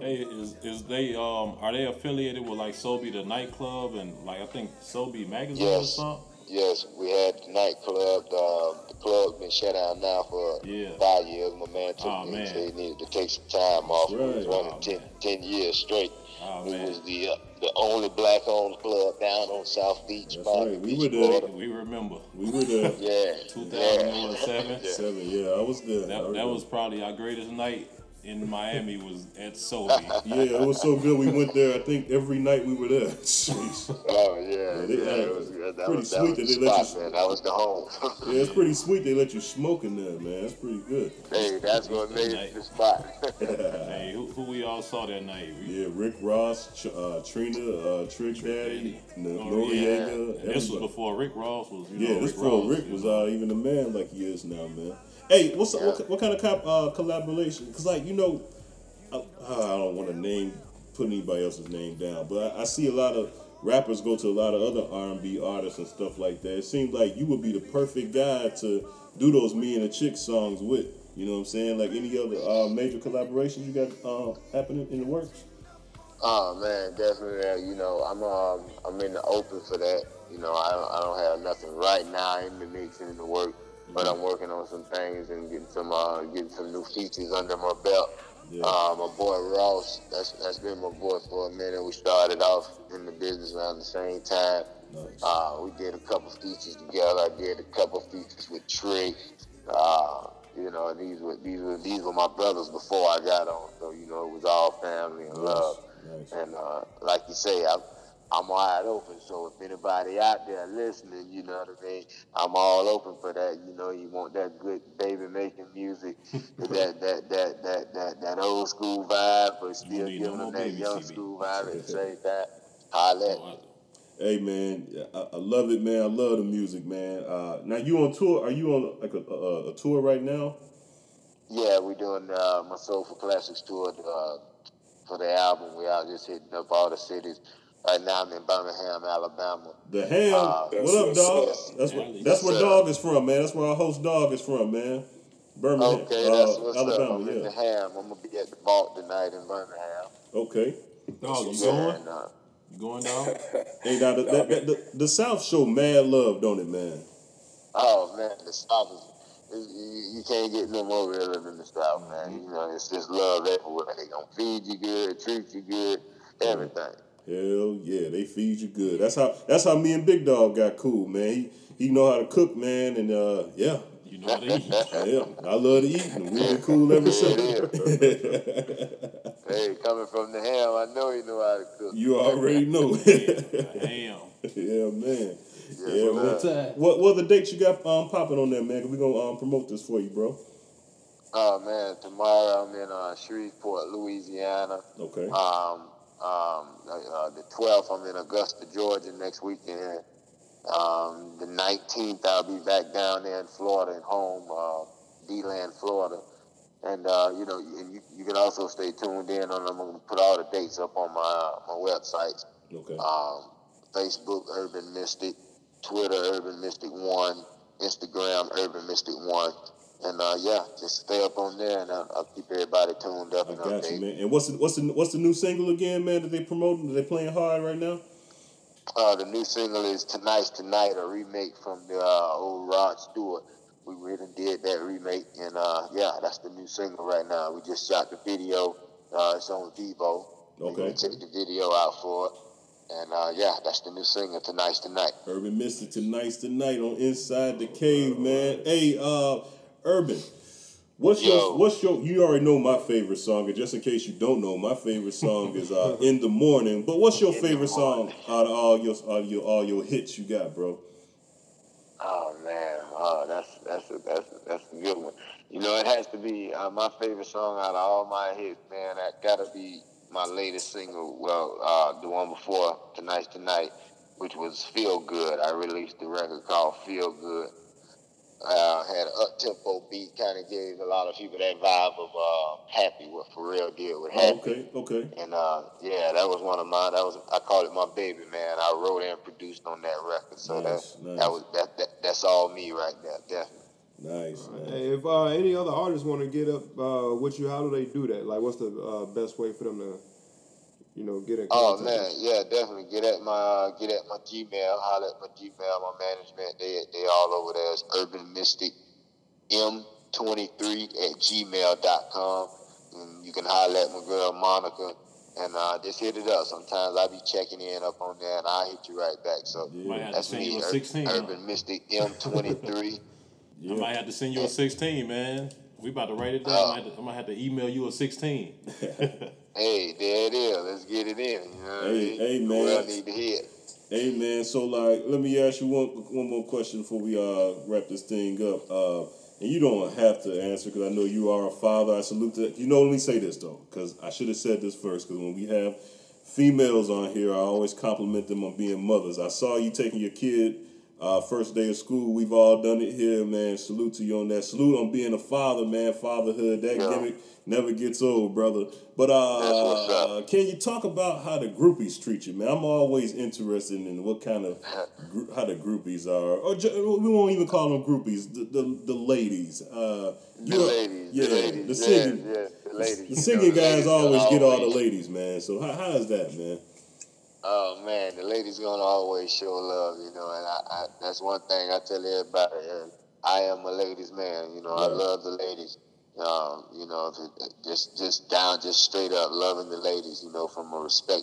Hey, is is they um are they affiliated with like Sobe the nightclub and like I think Sobe magazine or something? Yes, we had the nightclub. The, the club's been shut down now for Yeah. five years. My man took Oh, me man. he needed to take some time off. It was running Oh, 10, years straight. Oh, man. was the uh, the only black-owned club down on South Beach. That's Miami right. We Beach, were the- We remember. We were the Yeah. 2007. Yeah. seven. Yeah, I was there. That, that was probably our greatest night in Miami was at Sobe. Yeah, it was so good. We went there. I think every night we were there. Jeez. Oh yeah, they- yeah, it was, that pretty was, that sweet was that the they let you- man. That was the home. Yeah, it's pretty sweet. They let you smoke in there, man. That's pretty good. hey, that's what made it the spot. hey, who, who we all saw that night? We, Yeah, Rick Ross, Ch- uh, Trina, uh, Trick Daddy, N- Oh, yeah. Noreaga. This was before Rick Ross was. You Yeah, know, this Rick before Ross, Rick was know. uh, even a man like he is now, man. Hey, what's what, what kind of cop, uh, collaboration? Cause like you know, I, I don't want to name put anybody else's name down, but I, I see a lot of rappers go to a lot of other R and B artists and stuff like that. It seems like you would be the perfect guy to do those me and a chick songs with. You know what I'm saying? Like any other uh, major collaborations you got uh, happening in the works? Oh man, definitely. uh, You know, I'm um, I'm in the open for that. You know, I don't, I don't have nothing right now in the mix and in the work, but I'm working on some things and getting some uh, getting some new features under my belt. Yeah. Uh, my boy Ross, that's that's been my boy for a minute. We started off in the business around the same time. Nice. Uh, we did a couple features together. I did a couple features with Trick. Uh, you know, these were these were these were my brothers before I got on. So you know, it was all family and love. Nice. And uh, like you say, I'm, I'm wide open. So if anybody out there listening, you know what I mean, I'm all open for that. You know, you want that good baby making music, that, that that that that that old school vibe, but still giving no them that young CB. school vibe at the same time. Holla me. Hey man, I, I love it, man. I love the music, man. Uh, now you on tour? Are you on like a, a, a tour right now? Yeah, we're doing uh, my Soulful Classics tour uh, for the album. We out just hitting up all the cities. Right now, I'm in Birmingham, Alabama. The Ham. Uh, what up, dog? up. That's what. Yes, That's where. Dog is from, man. That's where our host Dog is from, man. Birmingham, Okay, uh, that's what's up. I'm in the ham. I'm gonna be at the vault tonight in Birmingham. Okay. Dog, you Yeah, going? and, uh, You going, dog? Hey, now the, that, that, the, the South show mad love, don't it, man? oh man, the South is. is- You, you can't get no more realer than the South, man. Mm-hmm. You know, it's just love everywhere. They gonna feed you good, treat you good, everything. Hell yeah, they feed you good. That's how. That's how me and Big Dog got cool, man. He he know how to cook, man, and uh, yeah, You know what they eat. yeah. I love to eat, and we been cool ever since. Hey, coming from the ham, I know you know how to cook. you already know. Damn. yeah, man. Yes, Yeah, man. sir. What what the dates you got um popping on there, man? 'Cause we gonna um, promote this for you, bro. Oh man, tomorrow I'm in uh, Shreveport, Louisiana. Okay. Um, um, uh, the 12th I'm in Augusta, Georgia next weekend. Um, the 19th I'll be back down there in Florida and home, uh, DeLand, Florida. And uh, you know, and you, you can also stay tuned in on. I'm gonna put all the dates up on my my website. Okay. Um, Facebook Urban Mystic, Twitter Urban Mystic One, Instagram Urban Mystic One, and uh, yeah, just stay up on there, and I'll, I'll keep everybody tuned up I and got you, man. And what's the what's the what's the new single again, man? That they promoting? Are they playing hard right now? Uh, the new single is "Tonight's Tonight," a remake from the uh, old Rod Stewart. We really did that remake, and uh, yeah, that's the new single right now. We just shot the video. Uh, it's on Vevo. Okay. take the video out for it, and uh, yeah, that's the new single. Tonight's tonight. Urban Mystic tonight's tonight on Inside the Cave, man. Hey, uh, Urban, what's Yo. your what's your? You already know my favorite song, and just in case you don't know, my favorite song is uh, "In the Morning." But what's your In favorite song out of all your all your all your hits you got, bro? Oh man, oh that's that's a, that's a, that's a good one. You know, it has to be uh, my favorite song out of all my hits, man. That gotta be my latest single. Well, uh, the one before tonight's tonight, which was "Feel Good." I released the record called "Feel Good." Uh, had an up tempo beat, kind of gave a lot of people that vibe of uh, "Happy," what Pharrell did with Oh, "Happy." okay, okay. And uh, yeah, that was one of mine. That was I called it my baby, man. I wrote and produced on that record, so Nice, that nice. that was that, that that's all me right there, definitely. Nice, man. Hey, if uh, any other artists want to get up uh, with you, how do they do that? Like, what's the uh, best way for them to, you know, get in Oh man, yeah, definitely get at my uh, get at my Gmail, holler at my Gmail, my management. They they all over there. It's Urban Mystic M23 at gmail.com. And you can holler at my girl Monica and uh, just hit it up. Sometimes I be checking in up on there and I'll hit you right back. So Might have to that's send me, you a Ur- 16. huh? Urban Mystic M23. I might have to send you a 16, man. We about to write it down. Oh. I'm, gonna I might have to email you a 16. hey, there it is. Let's get it in. You know Hey, mean? hey, The man. world need to hear. Hey man, so like, let me ask you one one more question before we uh wrap this thing up. Uh, and you don't have to answer because I know you are a father. I salute that. You know, let me say this though, because I should have said this first. Because when we have females on here, I always compliment them on being mothers. I saw you taking your kid uh, first day of school. We've all done it here, man. Salute to you on that. Salute on being a father, man. Fatherhood, that Yeah. gimmick never gets old, brother. But uh, can you talk about how the groupies treat you, man? I'm always interested in what kind of gr- how the groupies are, or ju- we won't even call them groupies. The the, the ladies, uh, The ladies, yeah, the ladies, the singing, yeah, the ladies. the You singing guys ladies always get all the ladies, man. So how how is that, man? Oh man, the ladies gonna always show love, you know, and I, I that's one thing I tell everybody. uh, I am a ladies' man, you know. I love the ladies, Um, you know, if it, just just down, just straight up loving the ladies. You know, from a respect,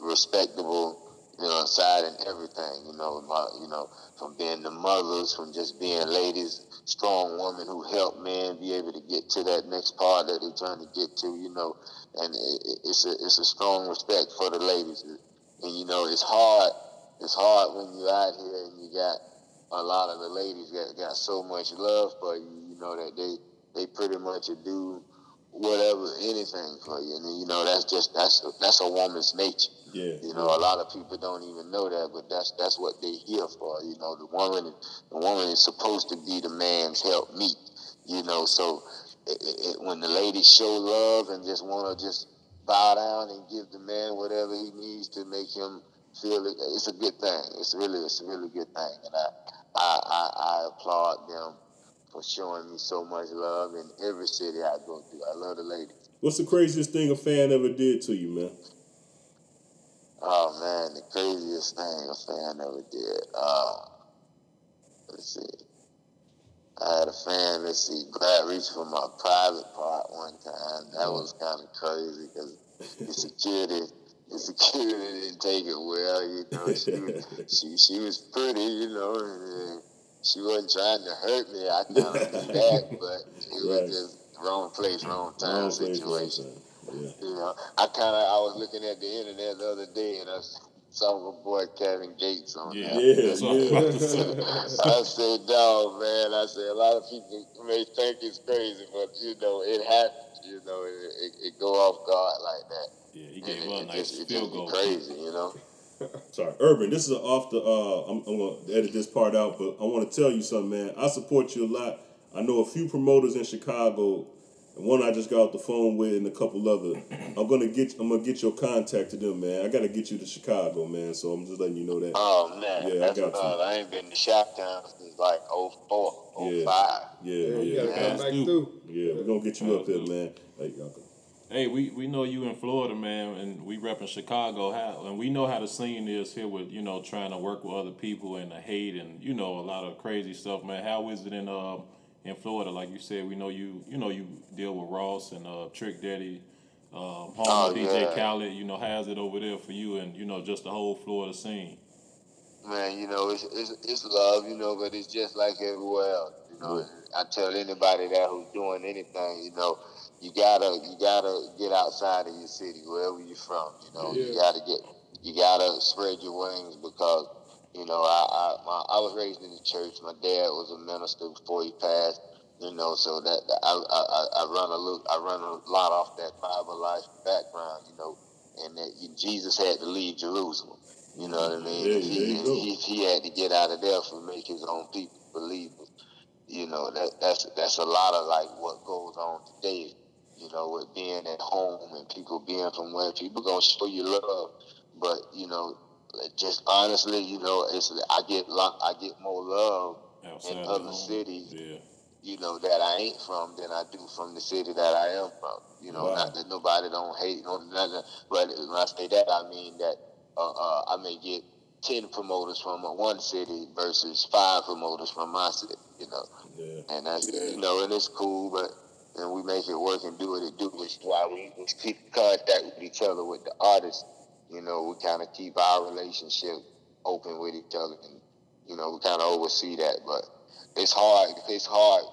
respectable, you know, side and everything. You know, my, you know, from being the mothers, from just being ladies, strong women who help men be able to get to that next part that they're trying to get to. You know, and it, it- it's a it's a strong respect for the ladies. And you know, it's hard. It's hard when you're out here and you got a lot of the ladies that got so much love for you. You know that they they pretty much do whatever, anything for you. And you know that's just that's that's a woman's nature. Yeah. You know, a lot of people don't even know that, but that's that's what they here for. You know, the woman the woman is supposed to be the man's help meet. You know, so it, it, when the ladies show love and just want to just bow down and give the man whatever he needs to make him feel it, it's a good thing. It's really it's a really good thing, and I I, I, I applaud them for showing me so much love in every city I go to. I love the ladies. What's the craziest thing a fan ever did to you, man? Oh man, the craziest thing a fan ever did. Uh, let's see. I had a fan, let's see, grab reach for my private part one time. That was kind of crazy because the security, the security didn't take it well. You know, she was, she she was pretty, you know, and uh, she wasn't trying to hurt me. I kind of did that, but it Right. was just wrong place, wrong time Wrong situation. time. Yeah. You know, I kind of I was looking at the internet the other day and I saw my boy Kevin Gates on Yeah. there. Yeah, That's I'm about yeah. I said, dog, man. I said a lot of people may think it's crazy, but you know it happens. You know, it, it, it go off guard like that. Yeah, he gave up it nice just, field goal. crazy, you know. Sorry, Urban. This is off the. Uh, I'm, I'm gonna edit this part out, but I want to tell you something, man. I support you a lot. I know a few promoters in Chicago, and one I just got off the phone with, and a couple other. I'm gonna get. I'm gonna get your contact to them, man. I gotta get you to Chicago, man. So I'm just letting you know that. Oh man, Yeah, I that's got you. uh, I ain't been to Shoptown since like 04, Yeah. 05. Yeah, Yeah, you yeah, gotta yeah. come back through. Yeah, we're gonna get you up there, man. Hey, y'all. Hey, we, we know you in Florida, man, and we repping Chicago. How and we know how the scene is here with you know trying to work with other people and the hate and you know a lot of crazy stuff, man. How is it in um in Florida? Like you said, we know you you know you deal with Ross and uh, Trick Daddy, um, home Oh, DJ yeah. Khaled. You know, how's it over there for you and you know just the whole Florida scene? Man, you know, it's, it's it's love, you know, but it's just like everywhere else. You know, I tell anybody that who's doing anything, you know, you gotta you gotta get outside of your city, wherever you're from. You know, you gotta get you gotta spread your wings because you know I I, my, I was raised in the church. My dad was a minister before he passed. You know, so that, that I, I I- I run a little I run a lot off that Bible life background. You know, and that you, Jesus had to leave Jerusalem. You know what I mean? Yeah, he, he he had to get out of there for make his own people believers. You know that that's that's a lot of like what goes on today. You know, with being at home and people being from where people gonna show you love, but you know, just honestly, you know, it's I get lo- I get more love Outside in other cities Yeah. you know, that I ain't from than I do from the city that I am from. You know, Wow. not that nobody don't hate no nothing, but when I say that, I mean that uh, uh, I may get ten promoters from one city versus five promoters from my city. You know, Yeah. and that's you know, and it's cool, but and we make it work and do what it do, which is why we, we keep in contact with each other with the artists. You know, we kind of keep our relationship open with each other, and you know, we kind of oversee that. But it's hard. It's hard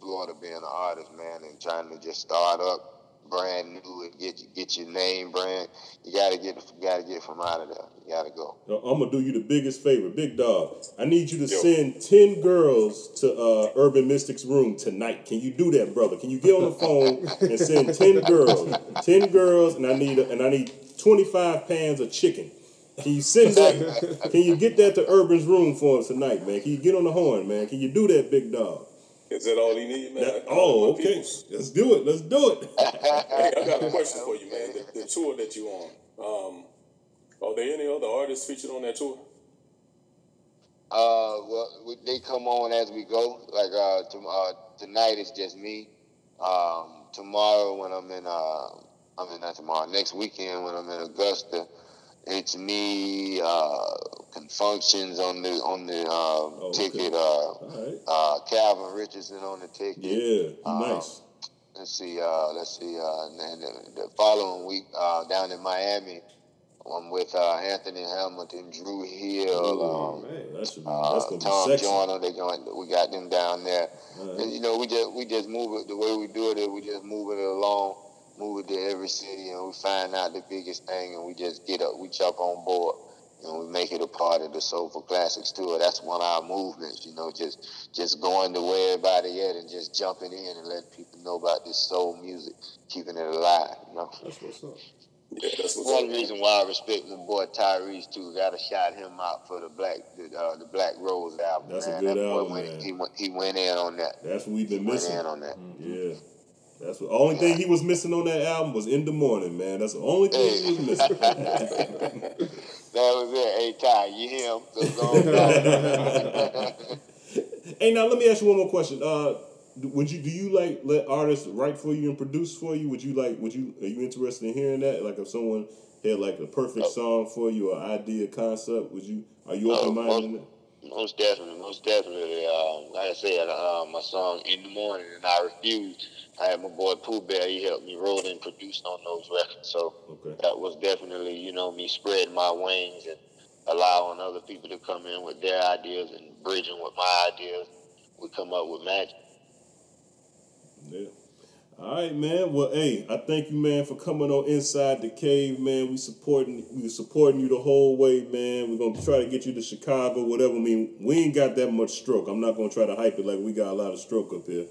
Florida being an artist, man, and trying to just start up brand new and get get your name brand. You gotta get you gotta get from out of there. You gotta go. I'm gonna do you the biggest favor, big dog. I need you to Yo. send ten girls to uh, Urban Mystics room tonight. Can you do that, brother? Can you get on the phone and send ten girls, ten girls, and I need a, and I need twenty five pans of chicken. Can you send that? Can you get that to Urban's room for us tonight, man? Can you get on the horn, man? Can you do that, big dog? Is that all he need, man? That- oh, okay. peoples. Let's do it. Let's do it. Hey, I got a question for you, man. The, the tour that you on, um, are there any other artists featured on that tour? Uh, well, they come on as we go. Like uh, to, uh, tonight it's just me. Um, tomorrow when I'm in, uh, I mean not tomorrow, next weekend when I'm in Augusta, It's me. Uh, Con Funk Shun on the on the uh, Oh, okay. ticket. Uh, right. uh, Calvin Richardson on the ticket. Yeah, Um, nice. Let's see. Uh, let's see. Uh, and then the, the following week uh, down in Miami, I'm with uh, Anthony Hamilton, Dru Hill, Oh, um, man, that's, uh, Tom sexy. Joyner. They going. We got them down there. Alright. And you know, we just we just move it the way we do it. we just move it along, move it to every city, and we find out the biggest thing, and we just get up, we jump on board, and we make it a part of the Soulful Classics tour. That's one of our movements. You know, just just going to where everybody at and just jumping in and letting people know about this soul music, keeping it alive. You know. That's what's up. Yeah, that's what's One up. reason why I respect my boy Tyrese too. Got to shout him out for the Black the, uh, the Black Rose album. That's a good that album, went, man. He went he went in on that. That's what we've been Went missing. in on that. Yeah. That's the only thing he was missing on that album was in the morning, man. That's the only thing he was missing. That was it. Hey Ty, you him? Hey, now let me ask you one more question. Uh, would you do you like let artists write for you and produce for you? Would you like? Would you are you interested in hearing that? Like if someone had like a perfect song for you, or idea, concept, would you? Are you Oh, open minded? Most definitely, most definitely. Um, like I said, uh, my song "In the Morning" and I refused. I had my boy Pooh Bear. He helped me roll and produce on those records. So Okay. that was definitely, you know, me spreading my wings and allowing other people to come in with their ideas and bridging with my ideas. We come up with magic. Yeah. All right, man. Well, hey, I thank you, man, for coming on Inside the Cave, man. We supporting we supporting you the whole way, man. We're gonna try to get you to Chicago, whatever. I mean, we ain't got that much stroke. I'm not gonna try to hype it like we got a lot of stroke up here.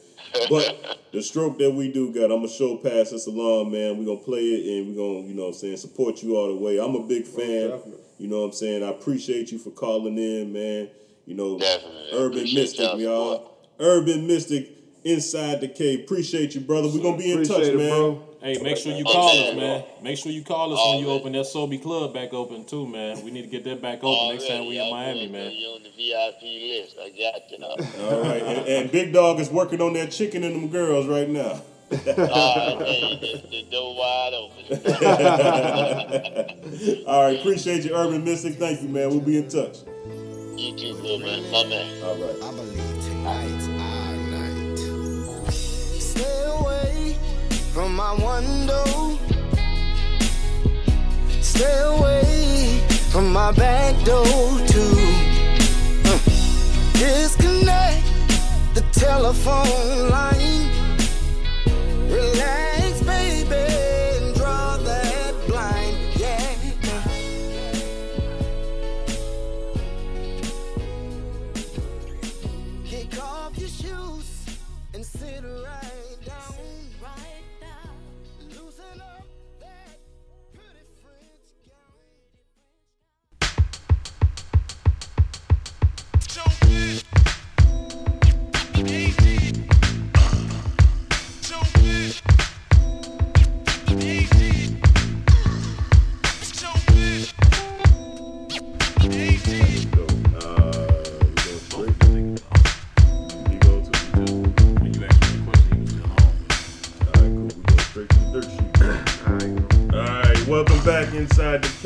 But the stroke that we do got, I'm gonna show pass this along, man. We're gonna play it and we're gonna, you know what I'm saying, support you all the way. I'm a big fan. definitely. You know what I'm saying? I appreciate you for calling in, man. You know, Definitely. Urban Appreciate Mystic, y'all y'all. support. Urban Mystic inside the cave. Appreciate you, brother. We're gonna be in touch, it, man. bro. Hey, make sure you Oh, call man. us, man. Make sure you call us Oh, when you man. open that Sobe Club back open too, man. We need to get that back open next time we in Miami, I'm man. You on the VIP list. I got you now. All right, and, and Big Dog is working on that chicken and them girls right now. All right, hey, the, the door wide open. All right, appreciate you, Urban Mystic. Thank you, man. We'll be in touch. you too, little man. My man. All right. I believe tonight's our night. Stay away from my window. Stay away from my back door too. Uh, Disconnect the telephone line.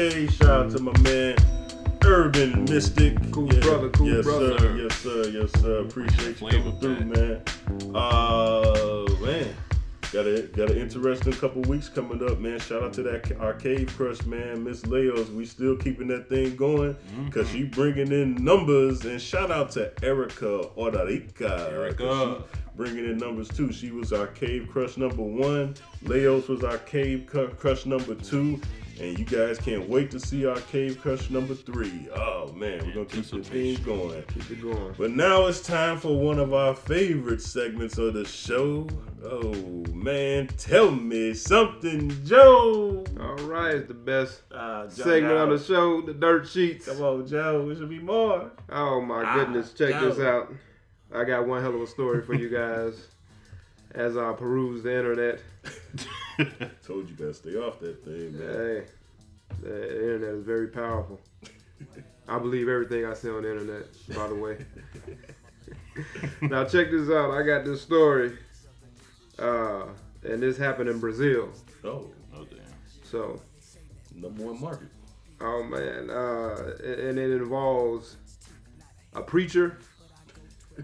Inside. Shout out to my man Urban Mystic. Cool brother, cool yes, brother. Sir, yes, sir, yes, sir. Appreciate you coming through, man. Uh, man. Got a got an interesting couple weeks coming up, man. Shout out to that Arcade crush, man, Miss Leos. We still keeping that thing going because she bringing in numbers. And shout out to Erica Odarica. Erica. Bringing in numbers too. She was our cave crush number one. Leos was our cave crush number two. And you guys can't wait to see our cave crush number three. Oh man, we're gonna keep the thing going. Keep it going. But now it's time for one of our favorite segments of the show. Oh man, tell me something, Joe. All right, it's the best Joe, segment on the show, the dirt sheets. Come on, Joe. It should be more. Oh my Ah, goodness, check this out. I got one hell of a story for you guys as I peruse the internet. Told you better stay off that thing, man. Hey, the internet is very powerful. I believe everything I see on the internet, by the way. now check this out. I got this story, uh, and this happened in Brazil. Oh, Oh damn. So number one market. Oh man, uh, and it involves a preacher,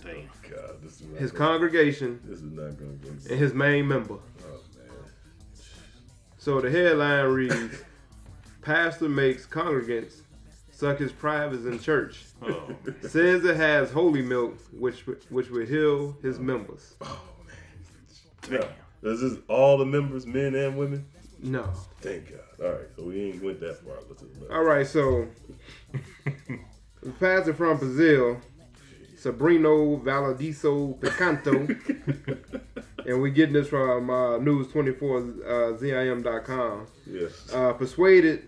Damn. God, this is his congregation, This is not gonna go. and his main member. So the headline reads, "Pastor makes congregants suck his privates in church. Oh, Says it has holy milk, which which will heal his members." Oh man! Damn. Now, is this all the members, men and women? No. Thank God. All right, so we ain't went that far. All right, so the pastor from Brazil, Sabrino Valadiso Picanto, and we getting this from uh, News24ZIM.com, Yes. uh, persuaded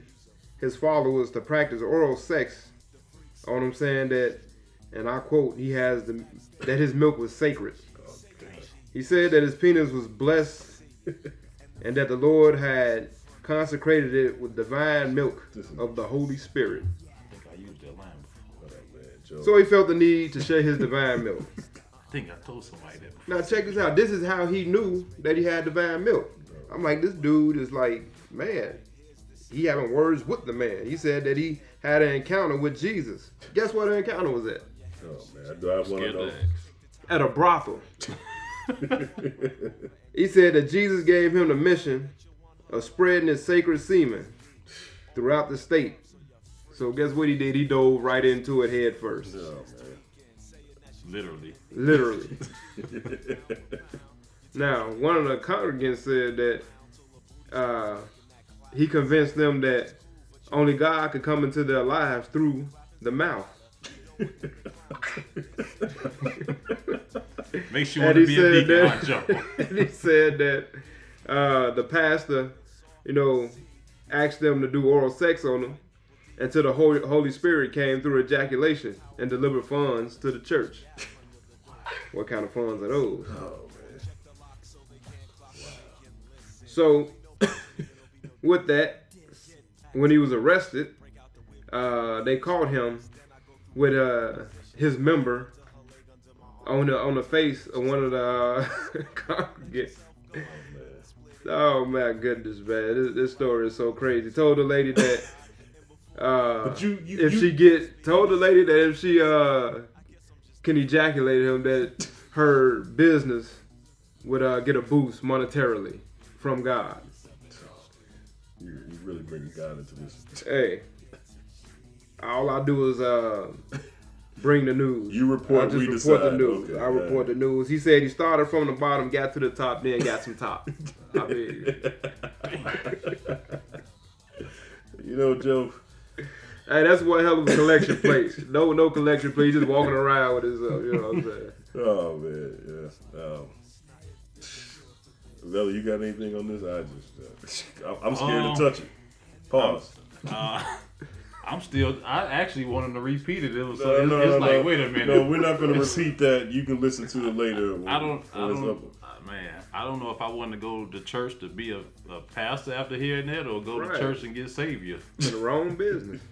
his followers to practice oral sex on him, saying that, and I quote, he has the that his milk was sacred. He said that his penis was blessed, and that the Lord had consecrated it with divine milk of the Holy Spirit. I think I used that line before. Man, Joe. So he felt the need to share his divine milk. I think I told somebody that. Now check this out. This is how he knew that he had divine milk. I'm like, this dude is like, man, he having words with the man. He said that he had an encounter with Jesus. Guess what the encounter was at? oh man, do I want to Scared know? At a brothel. He said that Jesus gave him the mission of spreading his sacred semen throughout the state. So guess what he did? He dove right into it head first. Oh Literally. Literally. Now, one of the congregants said that uh, he convinced them that only God could come into their lives through the mouth. Makes you want to be a deacon, that- and he said that uh, the pastor, you know, asked them to do oral sex on them until the Holy, Holy Spirit came through ejaculation and delivered funds to the church. What kind of funds are those? Oh. So, with that, when he was arrested, uh, they caught him with uh, his member on the on the face of one of the uh, congregants. Oh my goodness, man! This, this story is so crazy. Told the lady that uh, But you- you- if you- she get told the lady that if she uh, can ejaculate him, that her business would uh, get a boost monetarily from God. You, you really bringing God into this. Hey, all I do is uh, bring the news. You report, I just we report the news. Okay, I report the news. He said he started from the bottom, got to the top, then got some top. I mean, You know, Joe. Hey, that's one hell of a collection plate. No, no collection plate. Just walking around with his, uh, you know what I'm saying? Oh man, yeah. Um, Vella, you got anything on this? I just, uh, I'm- I'm scared Um, to touch it. Pause. Uh, I'm still. I actually wanted to repeat it. It was. No, So it's, no, it's no, like, no. wait a minute. No, we're not going to repeat that. You can listen to it later. when- I don't. I it's don't. up. uh, Man, I don't know if I want to go to church to be a, a pastor after hearing that, or go Right. to church and get savior. In the wrong business.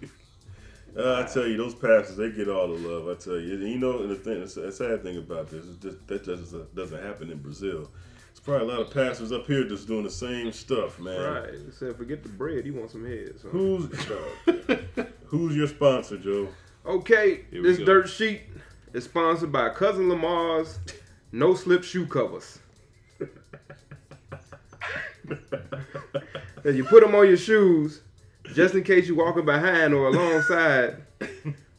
Uh, I tell you, those pastors, they get all the love. I tell you, you know, and the thing, the sad thing about this is just that just doesn't happen in Brazil. It's probably a lot of pastors up here just doing the same stuff, man. Right. He said, forget the bread. He wants some heads? So. Who's who's your sponsor, Joe? Okay, this go. dirt sheet is sponsored by Cousin Lamar's No Slip Shoe Covers. and you put them on your shoes just in case you're walking behind or alongside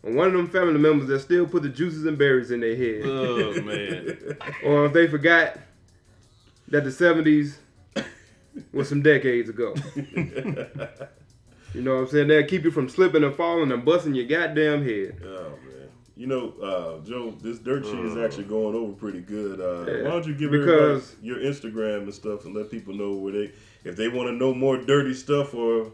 one of them family members that still put the juices and berries in their head. Oh man. or if they forgot that the 70s was some decades ago. You know what I'm saying? They'll keep you from slipping and falling and busting your goddamn head. Oh man. You know, uh, Joe, this dirt sheet is actually going over pretty good. Uh, Yeah, why don't you give because- everybody your Instagram and stuff and let people know where they, if they want to know more dirty stuff or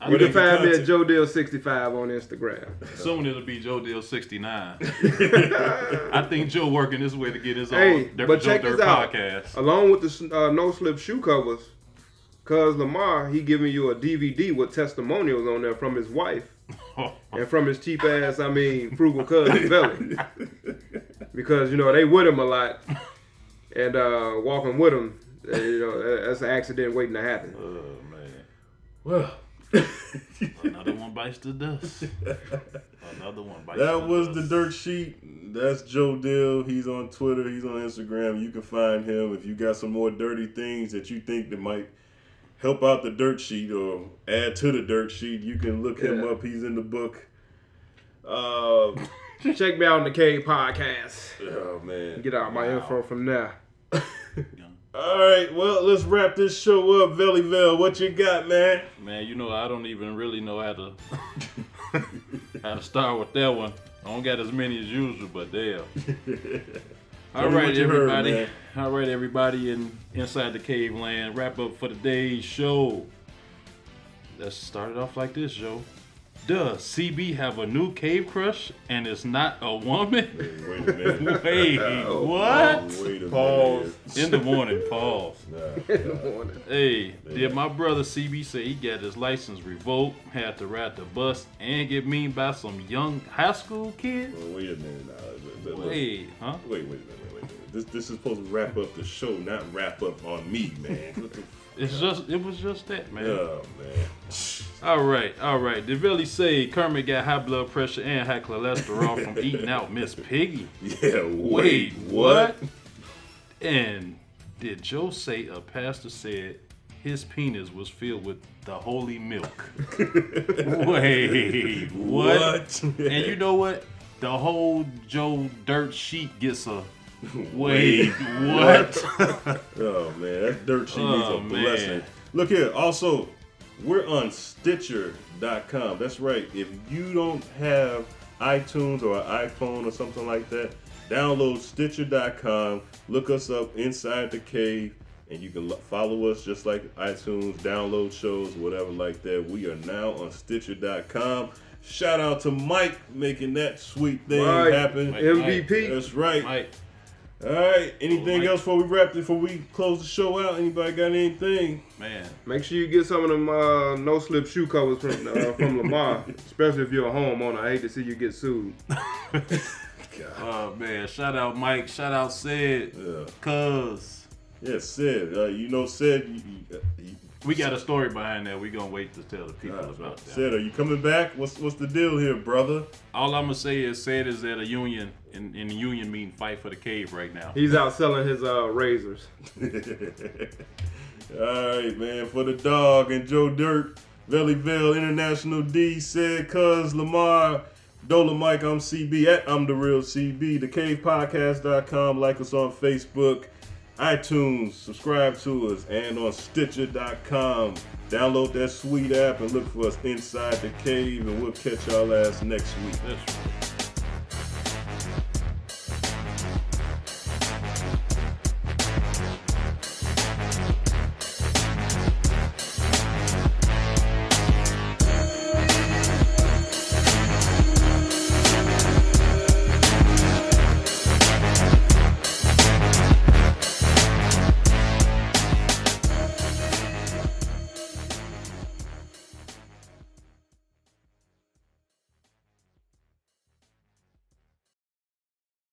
You where they can find me at Joe Deal 65 on Instagram. Soon it'll be Joe Deal 69. I think Joe working this way to get his Hey, own Dirt but Joe check Dirt this out. podcast. Along with the uh, no slip shoe covers, cause Lamar he giving you a DVD with testimonials on there from his wife and from his cheap ass, I mean frugal cousin Belly, because you know they with him a lot and uh, walking with him, uh, you know that's an accident waiting to happen. Oh man. Well, Another one bites the dust. Another one bites That the was the dirt sheet. That's Joe Dill. He's on Twitter. He's on Instagram. You can find him if you got some more dirty things that you think that might help out the dirt sheet or add to the dirt sheet. You can look him Yeah. up. He's in the book. Uh, Check me out on the K Podcast. oh man. Get out my info from there. All right. Well, let's wrap this show up. Valleyville, what you got, man? Man, you know I don't even really know how to how to start with that one. I don't got as many as usual, but damn. All Tell me what you heard, everybody. man. All right, everybody in inside the cave land. Wrap up for today's show. Let's start it off like this, Joe. Does CB have a new cave crush and it's not a woman? Wait a minute. Wait, Oh, what? Wait a Pause. minute. In the morning, pause. Nah, In the morning. Hey, did my brother CB say he got his license revoked, had to ride the bus, and get mean by some young high school kid? well, wait a minute. Now. Look, look. Wait, huh? Wait, wait, wait, wait, wait, wait. This this is supposed to wrap up the show, not wrap up on me, man. What the It's just, it was just that, man. Oh man. All right, all right. Did really say Kermit got high blood pressure and high cholesterol from eating out Miss Piggy? Yeah. Wait, what? And did Joe say a pastor said his penis was filled with the holy milk? Wait, what? What? And you know what? The whole Joe dirt sheet gets a wait. what? Oh man, that dirt sheet needs Oh, a man. blessing. Look here. Also, we're on Stitcher.com. That's right. If you don't have iTunes or an iPhone or something like that, download Stitcher.com. Look us up inside the cave, and you can lo- follow us just like iTunes. Download shows, whatever like that. We are now on Stitcher.com. Shout out to Mike making that sweet thing Right. happen. Mike, MVP. That's right. Mike, All right. Anything Mike. else before we wrap it? Before we close the show out? Anybody got anything? man. Make sure you get some of them uh, no slip shoe covers from uh, from Lamar, especially if you're a homeowner. I hate to see you get sued. Oh man, shout out Mike, shout out Sid, Yeah. cuz Yeah, Sid. Uh, you know, Sid. You, you, you, we got a story behind that. We're gonna wait to tell the people uh, about that. Sid, are you coming back? What's what's the deal here, brother? All I'm gonna say is Sid is at a union, in, and the union mean fight for the cave right now. He's out selling his uh, razors. All right, man. For the dog and Joe Dirt, Valleyville International D said, Cuz Lamar, Dolomike, I'm CB at I'm the real CB, thecavepodcast.com, like us on Facebook, iTunes, subscribe to us, and on Stitcher.com. Download that sweet app and look for us inside the cave, and we'll catch y'all ass next week.